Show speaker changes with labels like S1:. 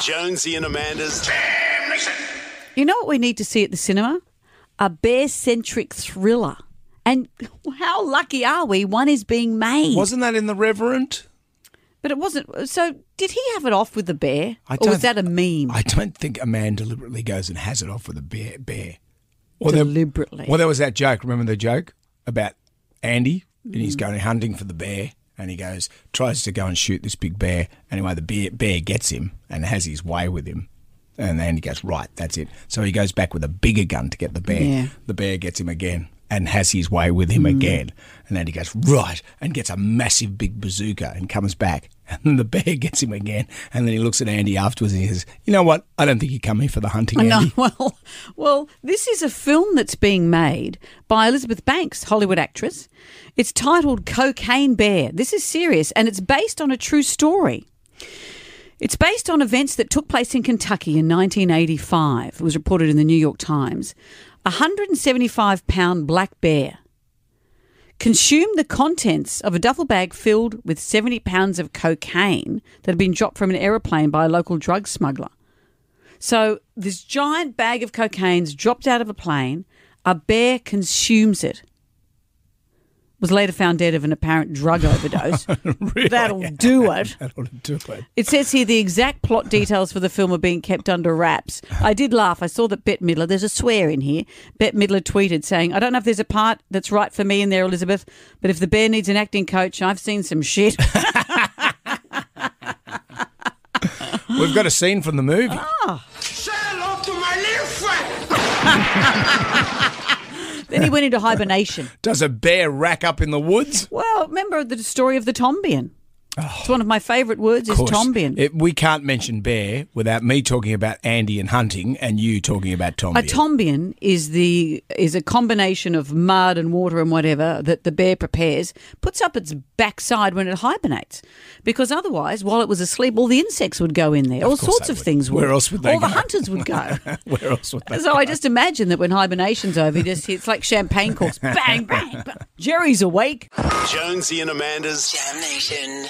S1: Jonesy and Amanda's
S2: You know what we need to see at the cinema? A bear centric thriller. And how lucky are we? One is being made.
S3: Wasn't that in the Revenant?
S2: but it wasn't. So, did he have it off with the bear?
S3: I
S2: or was that a meme?
S3: I don't think a man deliberately goes and has it off with a bear. bear. Or there-
S2: Deliberately.
S3: well, there was that joke. Remember the joke about Andy? And he's going hunting for the bear. And he goes, tries to go and shoot this big bear. Anyway, the bear, bear gets him and has his way with him. And then he goes, right, that's it. So he goes back with a bigger gun to get the bear.
S2: Yeah.
S3: The bear gets him again and has his way with
S2: Mm.
S3: him again. And then he goes, right, and gets a massive big bazooka and comes back. And the bear gets him again. And then he looks at Andy afterwards and he says, you know what? I don't think you come here for the hunting,
S2: No, well, well, this is a film that's being made by Elizabeth Banks, Hollywood actress. It's titled Cocaine Bear. This is serious, and it's based on a true story. It's based on events that took place in Kentucky in 1985. It was reported in the New York Times. A 175 pound black bear consumed the contents of a duffel bag filled with 70 pounds of cocaine that had been dropped from an aeroplane by a local drug smuggler. So this giant bag of cocaine's dropped out of a plane. A bear consumes it. Was later found dead of an apparent drug overdose. That'll do it.
S3: That ought to do it.
S2: It says here the exact plot details for the film are being kept under wraps. I did laugh. I saw that Bette Midler, there's a swear in here. Bette Midler tweeted saying, I don't know if there's a part that's right for me in there, Elizabeth, but if the bear needs an acting coach, I've seen some shit.
S3: We've got a scene from the movie.
S4: Say hello to my little friend.
S2: then he went into hibernation.
S3: Does a bear rack up in the woods?
S2: Well, remember the story of the Tombian? It's one of my favourite words is
S3: course.
S2: Tombian.
S3: It, we can't mention bear without me talking about Andy and hunting and you talking about Tom.
S2: A tombian is the is a combination of mud and water and whatever that the bear prepares, puts up its backside when it hibernates, because otherwise, while it was asleep, all the insects would go in there. all sorts of
S3: would.
S2: things would.
S3: Where else would they
S2: All the hunters would go.
S3: Where else would they
S2: so I just imagine that when hibernation's over, he just it's like champagne corks, bang, bang, bang. Jerry's awake.
S1: Jonesy and Amanda's
S5: Jam Nation.